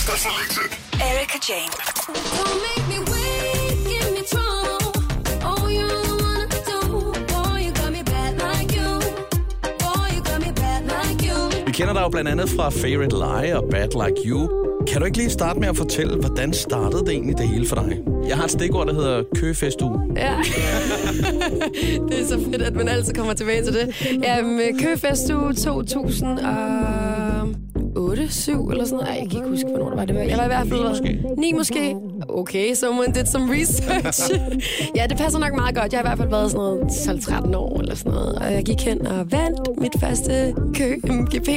Extra selected. Erika Jane. Don't make me wait, give me trouble. Oh, you're the one I do. Boy, you got me bad like you. Boy, you got me bad like you. Vi kender dig jo blandt andet fra Favorite Lie og Bad Like You. Kan du ikke lige starte med at fortælle, hvordan startede det egentlig det hele for dig? Jeg har et stikord, der hedder køfestuge. Ja. det er så fedt, at man altid kommer tilbage til det. Jamen, Køfestuge 8, 7 eller sådan noget. Ej, jeg kan ikke huske, hvornår det var. Det var. Jeg var i hvert fald... 9 måske. 9 måske. Okay, someone did some research. ja, det passer nok meget godt. Jeg har i hvert fald været sådan noget 12-13 år eller sådan noget. Og jeg gik hen og vandt mit første kø MGP.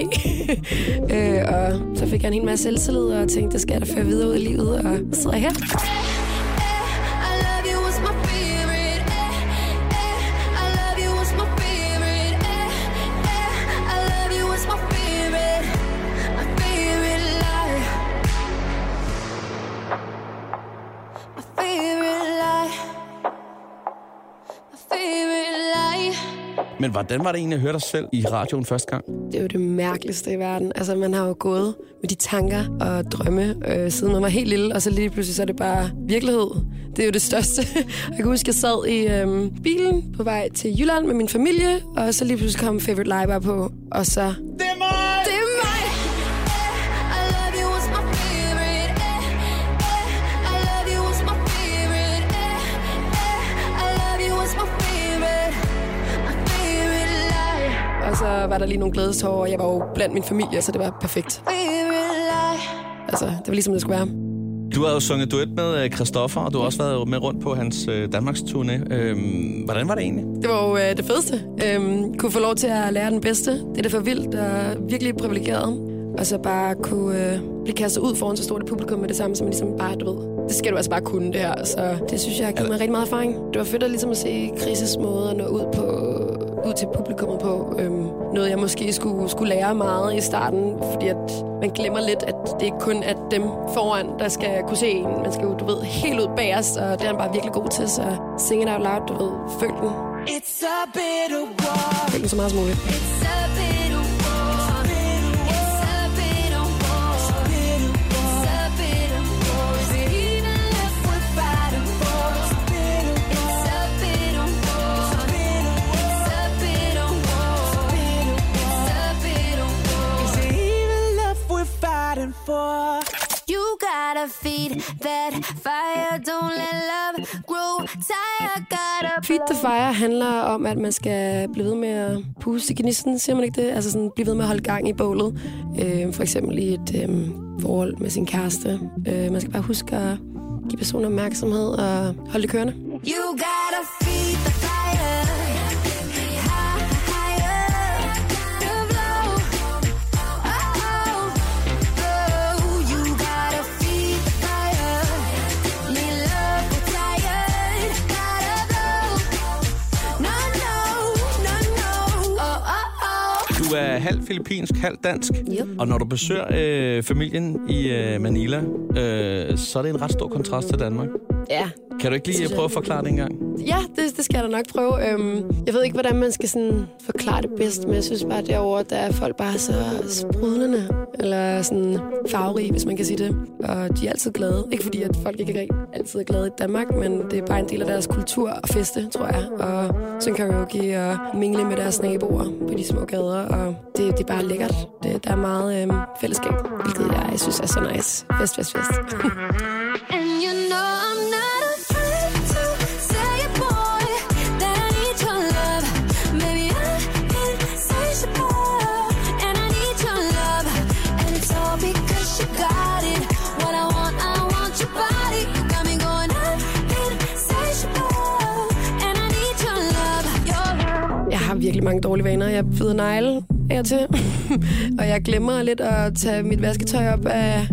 øh, og så fik jeg en hel masse selvtillid og tænkte, det skal jeg da føre videre ud i livet. Og så sidder jeg her. Men hvordan var det egentlig at høre dig selv i radioen første gang? Det er jo det mærkeligste i verden. Altså, man har jo gået med de tanker og drømme, øh, siden man var helt lille, og så lige pludselig så er det bare virkelighed. Det er jo det største. Jeg kan huske, jeg sad i øh, bilen på vej til Jylland med min familie, og så lige pludselig kom Favorite Live på, og så... Og så var der lige nogle glædestårer, og jeg var jo blandt min familie, så det var perfekt. Altså, det var ligesom det skulle være. Du har jo sunget duet med øh, Christoffer, og du har også været med rundt på hans øh, Danmarks turné. Øhm, hvordan var det egentlig? Det var jo øh, det fedeste. Øhm, kunne få lov til at lære den bedste. Det er det for vildt og virkelig privilegeret. Og så bare kunne øh, blive kastet ud foran så stort et publikum med det samme, som man ligesom bare, du ved, det skal du altså bare kunne det her. Så det synes jeg har givet mig rigtig meget erfaring. Det var fedt at, ligesom at se Krises måde at nå ud, på, ud til publikummet på. Øhm, noget jeg måske skulle, skulle lære meget i starten, fordi at man glemmer lidt, at det ikke kun er dem foran, der skal kunne se en. Man skal jo, du ved, helt ud bag os, og det er han bare virkelig god til. Så sing it out loud, du ved, følg den. It's a bitter war. Følg den så meget som muligt. It's a fighting for? You gotta feed that fire. Don't let love grow tired. Gotta Feed the Fire handler om, at man skal blive ved med at puste gnisten, siger man ikke det? Altså sådan, blive ved med at holde gang i bålet. Øh, for eksempel i et øh, forhold med sin kæreste. Øh, man skal bare huske at give personen opmærksomhed og holde det kørende. You gotta feed the fire. Er halv filippinsk, halv dansk. Yep. Og når du besøger øh, familien i øh, Manila, øh, så er det en ret stor kontrast til Danmark. Ja, Kan du ikke lige prøve at forklare det en gang? Ja, det, det skal jeg da nok prøve. Øhm, jeg ved ikke, hvordan man skal sådan forklare det bedst, men jeg synes bare derovre, der er folk bare så sprudlende, eller sådan farverige, hvis man kan sige det. Og de er altid glade. Ikke fordi, at folk ikke er altid er glade i Danmark, men det er bare en del af deres kultur og feste, tror jeg. Og synge karaoke og mingle med deres naboer på de små gader, og det, det er bare lækkert. Det, der er meget øhm, fællesskab, hvilket jeg synes er så nice. Fest, fest, fest. har virkelig mange dårlige vaner. Jeg bider negle af og til. og jeg glemmer lidt at tage mit vasketøj op af,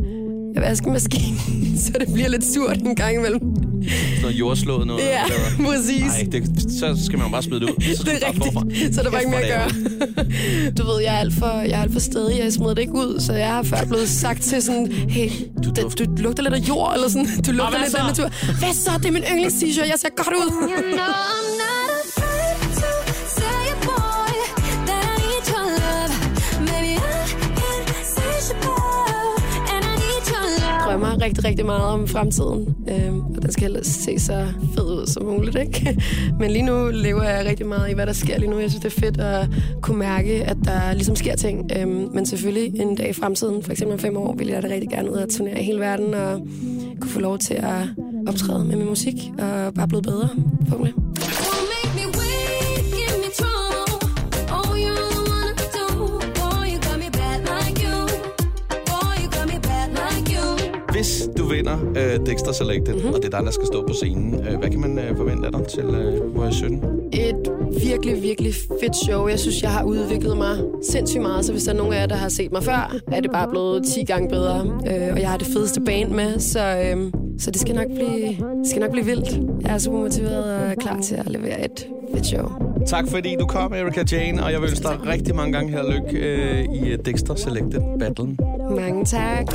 af vaskemaskinen, så det bliver lidt surt en gang imellem. Sådan noget jordslået noget? Ja, eller- præcis. Nej, det, så skal man jo bare smide det ud. Så Det er rigtigt, så er der bare ikke mere at gøre. Du ved, jeg er alt for, jeg er alt for stedig. Jeg smider det ikke ud, så jeg har før blevet sagt til sådan, hey, du, du, du lugter lidt af jord, eller sådan, du lugter hvad lidt af så? natur. Hvad så? Det er min yndlings-t-shirt, jeg ser godt ud. rigtig, rigtig meget om fremtiden. Øh, og den skal helst se så fed ud som muligt, ikke? Men lige nu lever jeg rigtig meget i, hvad der sker lige nu. Jeg synes, det er fedt at kunne mærke, at der ligesom sker ting. Øh, men selvfølgelig en dag i fremtiden, for eksempel om fem år, vil jeg da rigtig gerne ud og turnere i hele verden og kunne få lov til at optræde med min musik og bare blive bedre, forhåbentlig. Hvis du vinder øh, Dexter Selected, mm-hmm. og det er dig, der skal stå på scenen, øh, hvad kan man øh, forvente af dig til øh, hvor jeg 17? Et virkelig, virkelig fedt show. Jeg synes, jeg har udviklet mig sindssygt meget, så hvis der er nogen af jer, der har set mig før, er det bare blevet 10 gange bedre. Øh, og jeg har det fedeste band med, så, øh, så det, skal nok blive, det skal nok blive vildt. Jeg er super motiveret og klar til at levere et fedt show. Tak fordi du kom, Erika Jane, og jeg vil ønske dig rigtig mange gange held og lykke øh, i Dexter Selected Battlen. Mange tak.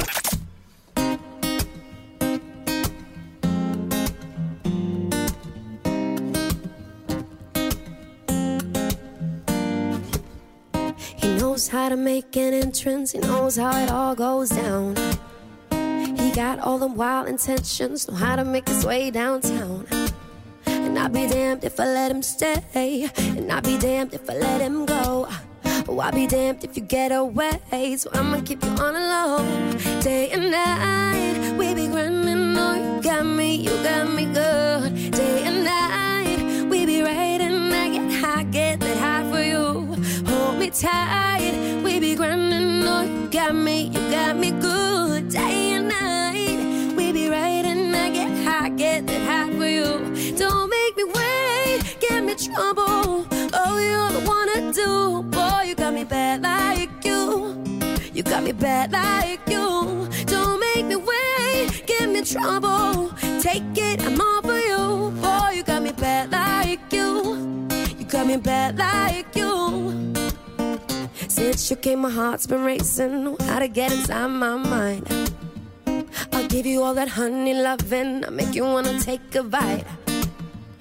Knows how to make an entrance, he knows how it all goes down. He got all the wild intentions, know how to make his way downtown. And I'll be damned if I let him stay, and I'll be damned if I let him go. Oh, I'll be damned if you get away, so I'ma keep you on the low. Day and night, we be grinding, oh, you got me, you got me good. Day and night, we be riding, I get high, get that high for you. Hold me tight, be grinding, oh, you got me, you got me good. Day and night, we be riding, I get high, get that high for you. Don't make me wait, give me trouble. Oh, you're the one to do. Boy, you got me bad like you. You got me bad like you. Don't make me wait, give me trouble. Take it, I'm all for you. Boy, you got me bad like you. You got me bad like you. Since you came, my heart's been racing. How to get inside my mind. I'll give you all that honey loving. I'll make you wanna take a bite.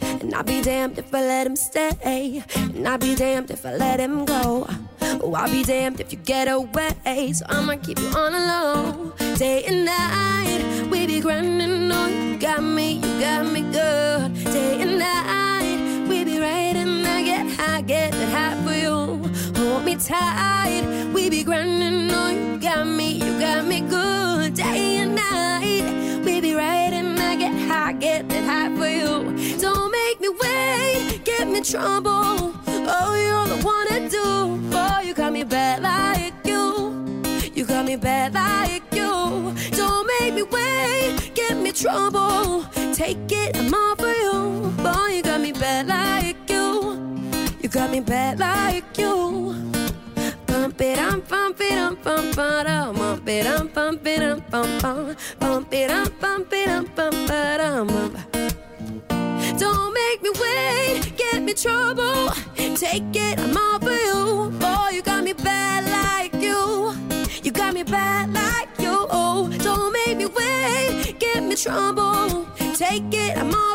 And I'll be damned if I let him stay. And I'll be damned if I let him go. Oh, I'll be damned if you get away. So I'ma keep you on the low. Day and night, we be grinding. Oh, you got me, you got me good. Day and night, we be riding. I get high, get that high for you. Me tight, we be grinding. Oh, you got me, you got me good. Day and night, we be riding. I get high, get that high for you. Don't make me wait, get me trouble. Oh, you're the one to do. Boy, you got me bad like you. You got me bad like you. Don't make me wait, get me trouble. Take it, I'm all for you. Boy, you got me bad like you. You got me bad like you. Um bump it um bump it um bump it um bump it um bump bump bump it um bump it um bump it um bump. Don't make me wait, get me trouble. Take it, I'm all for you. Boy, you got me bad like you. You got me bad like you. Oh, don't make me wait, get me trouble. Take it, I'm all